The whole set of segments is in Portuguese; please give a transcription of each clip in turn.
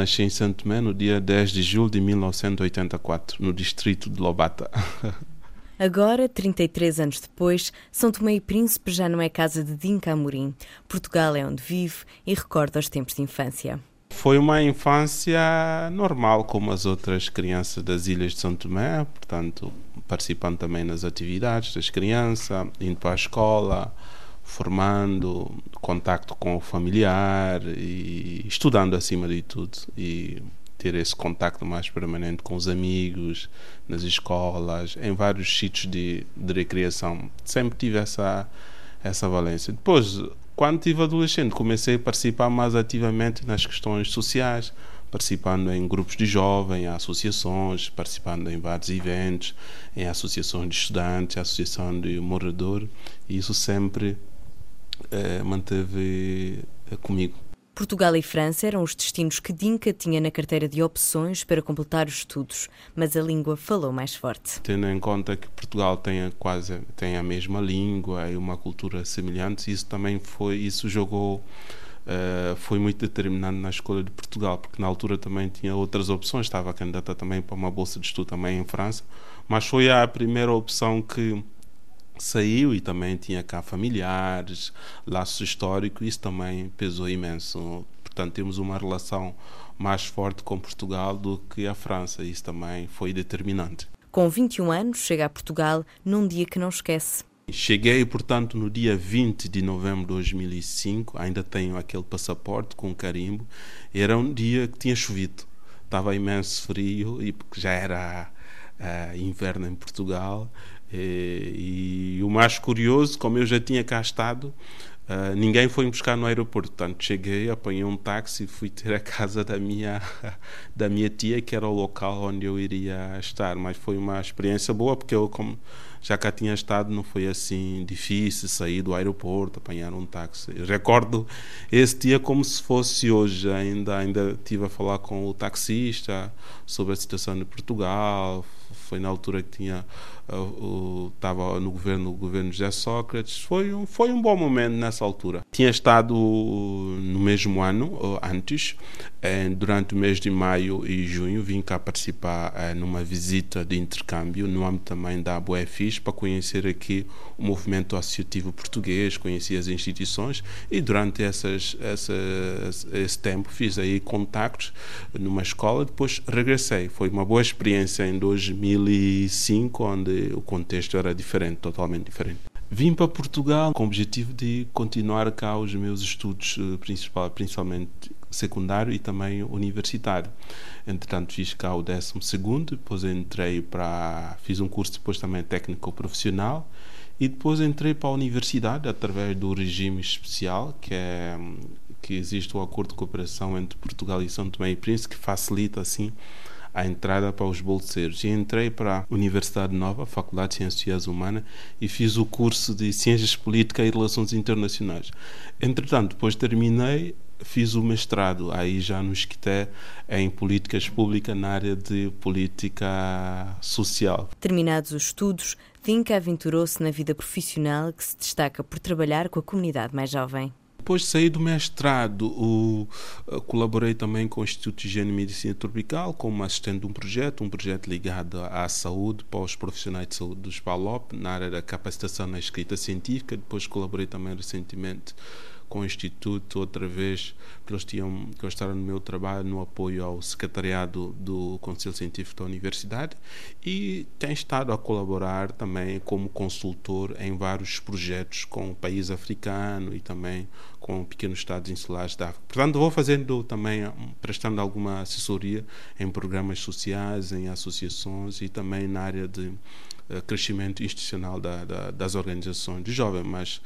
Nasci em Santo Tomé no dia 10 de julho de 1984, no distrito de Lobata. Agora, 33 anos depois, São Tomé e Príncipe já não é casa de Dinka Amorim. Portugal é onde vive e recorda os tempos de infância. Foi uma infância normal, como as outras crianças das ilhas de São Tomé, portanto, participando também nas atividades das crianças, indo para a escola, formando, contacto com o familiar e estudando acima de tudo e ter esse contacto mais permanente com os amigos, nas escolas, em vários sítios de, de recreação. Sempre tive essa, essa valência. Depois, quando tive adolescente, comecei a participar mais ativamente nas questões sociais, participando em grupos de jovens, associações, participando em vários eventos, em associações de estudantes, associação de morador, e isso sempre manteve eh, comigo. Portugal e França eram os destinos que Dinka tinha na carteira de opções para completar os estudos, mas a língua falou mais forte. Tendo em conta que Portugal tem quase tem a mesma língua e uma cultura semelhante, isso também foi isso jogou Uh, foi muito determinante na escolha de Portugal, porque na altura também tinha outras opções, estava candidata também para uma bolsa de estudo também em França, mas foi a primeira opção que saiu e também tinha cá familiares, laços históricos, isso também pesou imenso. Portanto, temos uma relação mais forte com Portugal do que a França, isso também foi determinante. Com 21 anos, chega a Portugal num dia que não esquece. Cheguei, portanto, no dia 20 de novembro de 2005, ainda tenho aquele passaporte com carimbo. Era um dia que tinha chovido, estava imenso frio e já era uh, inverno em Portugal e, e, o mais curioso, como eu já tinha cá estado, uh, ninguém foi me buscar no aeroporto. Portanto, cheguei, apanhei um táxi e fui ter a casa da minha, da minha tia, que era o local onde eu iria estar. Mas foi uma experiência boa, porque eu, como já cá tinha estado, não foi assim difícil sair do aeroporto, apanhar um táxi. Eu recordo esse dia como se fosse hoje. Ainda, ainda estive a falar com o taxista sobre a situação de Portugal foi na altura que tinha estava uh, no governo o governo José Sócrates. Foi um foi um bom momento nessa altura. Tinha estado no mesmo ano uh, antes eh, durante o mês de maio e junho vim cá participar eh, numa visita de intercâmbio no âmbito também da Boefis para conhecer aqui o movimento associativo português conheci as instituições. E durante essas, esse tempo fiz aí contactos numa escola. Depois regressei. Foi uma boa experiência em 2005 onde o contexto era diferente totalmente diferente Vim para Portugal com o objetivo de continuar cá os meus estudos, eh, principal, principalmente secundário e também universitário. Entretanto, fiz cá o 12, depois entrei para. fiz um curso depois também técnico profissional e depois entrei para a universidade através do regime especial, que é que existe o acordo de cooperação entre Portugal e São Tomé e Príncipe, que facilita assim a entrada para os bolseiros. E entrei para a Universidade Nova, Faculdade de Ciências Humanas, e fiz o curso de Ciências Políticas e Relações Internacionais. Entretanto, depois terminei, fiz o mestrado, aí já no Esquité, em Políticas Públicas na área de Política Social. Terminados os estudos, Vinca aventurou-se na vida profissional que se destaca por trabalhar com a comunidade mais jovem. Depois de sair do mestrado, o, colaborei também com o Instituto de Higiene e Medicina Tropical como assistente de um projeto, um projeto ligado à saúde para os profissionais de saúde dos PALOP, na área da capacitação na escrita científica. Depois colaborei também recentemente com o Instituto, outra vez, que eles tinham, gostaram do meu trabalho no apoio ao secretariado do Conselho Científico da Universidade e tem estado a colaborar também como consultor em vários projetos com o país africano e também com pequenos estados insulares da África. Portanto, vou fazendo também, prestando alguma assessoria em programas sociais, em associações e também na área de uh, crescimento institucional da, da, das organizações de jovens, mas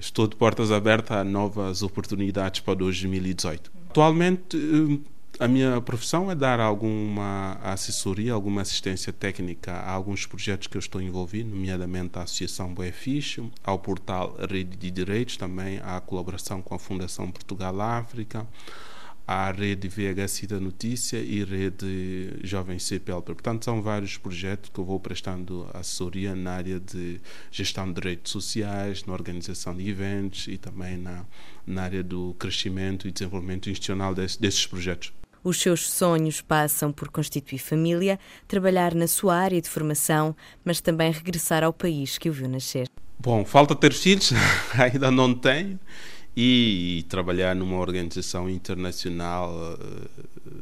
estou de portas abertas a novas oportunidades para 2018. Atualmente, uh, a minha profissão é dar alguma assessoria, alguma assistência técnica a alguns projetos que eu estou envolvido, nomeadamente a Associação Boefish, ao portal Rede de Direitos, também a colaboração com a Fundação Portugal África, à rede VHC da Notícia e rede Jovem CPL. Portanto, são vários projetos que eu vou prestando assessoria na área de gestão de direitos sociais, na organização de eventos e também na, na área do crescimento e desenvolvimento institucional desse, desses projetos. Os seus sonhos passam por constituir família, trabalhar na sua área de formação, mas também regressar ao país que o viu nascer. Bom, falta ter filhos, ainda não tenho, e trabalhar numa organização internacional, uh,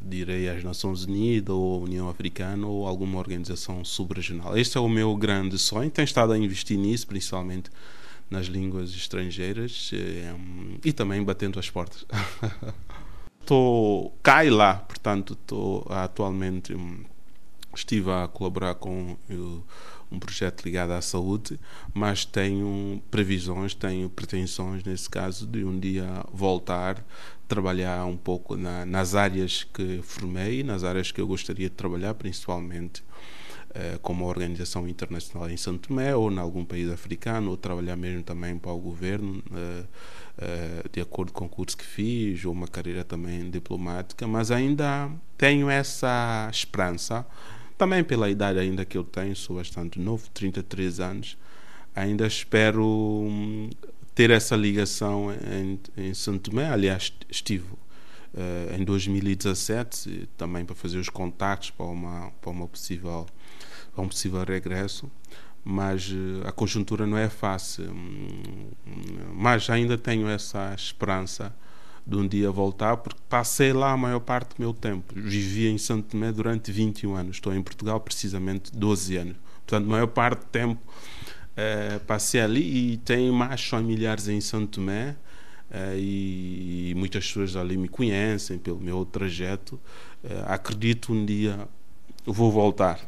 direi as Nações Unidas ou a União Africana ou alguma organização subregional. Este é o meu grande sonho, tenho estado a investir nisso, principalmente nas línguas estrangeiras um, e também batendo as portas. Estou cá e lá, portanto, estou atualmente um, estive a colaborar com eu, um projeto ligado à saúde, mas tenho previsões, tenho pretensões, nesse caso, de um dia voltar, trabalhar um pouco na, nas áreas que formei, nas áreas que eu gostaria de trabalhar, principalmente eh, como organização internacional em Santo Tomé ou em algum país africano, ou trabalhar mesmo também para o governo, eh, eh, de acordo com o curso que fiz, ou uma carreira também diplomática, mas ainda tenho essa esperança também pela idade ainda que eu tenho, sou bastante novo, 33 anos, ainda espero hum, ter essa ligação em, em Santo Tomé. Aliás, estive uh, em 2017 também para fazer os contactos para uma, para uma possível para um possível regresso mas uh, a conjuntura não é fácil hum, mas ainda tenho essa esperança de um dia voltar, porque passei lá a maior parte do meu tempo. Vivi em Santo Tomé durante 21 anos. Estou em Portugal precisamente 12 anos. Portanto, a maior parte do tempo eh, passei ali e tenho mais familiares em Santo Tomé. Eh, e, muitas pessoas ali me conhecem pelo meu trajeto. Eh, acredito um dia vou voltar.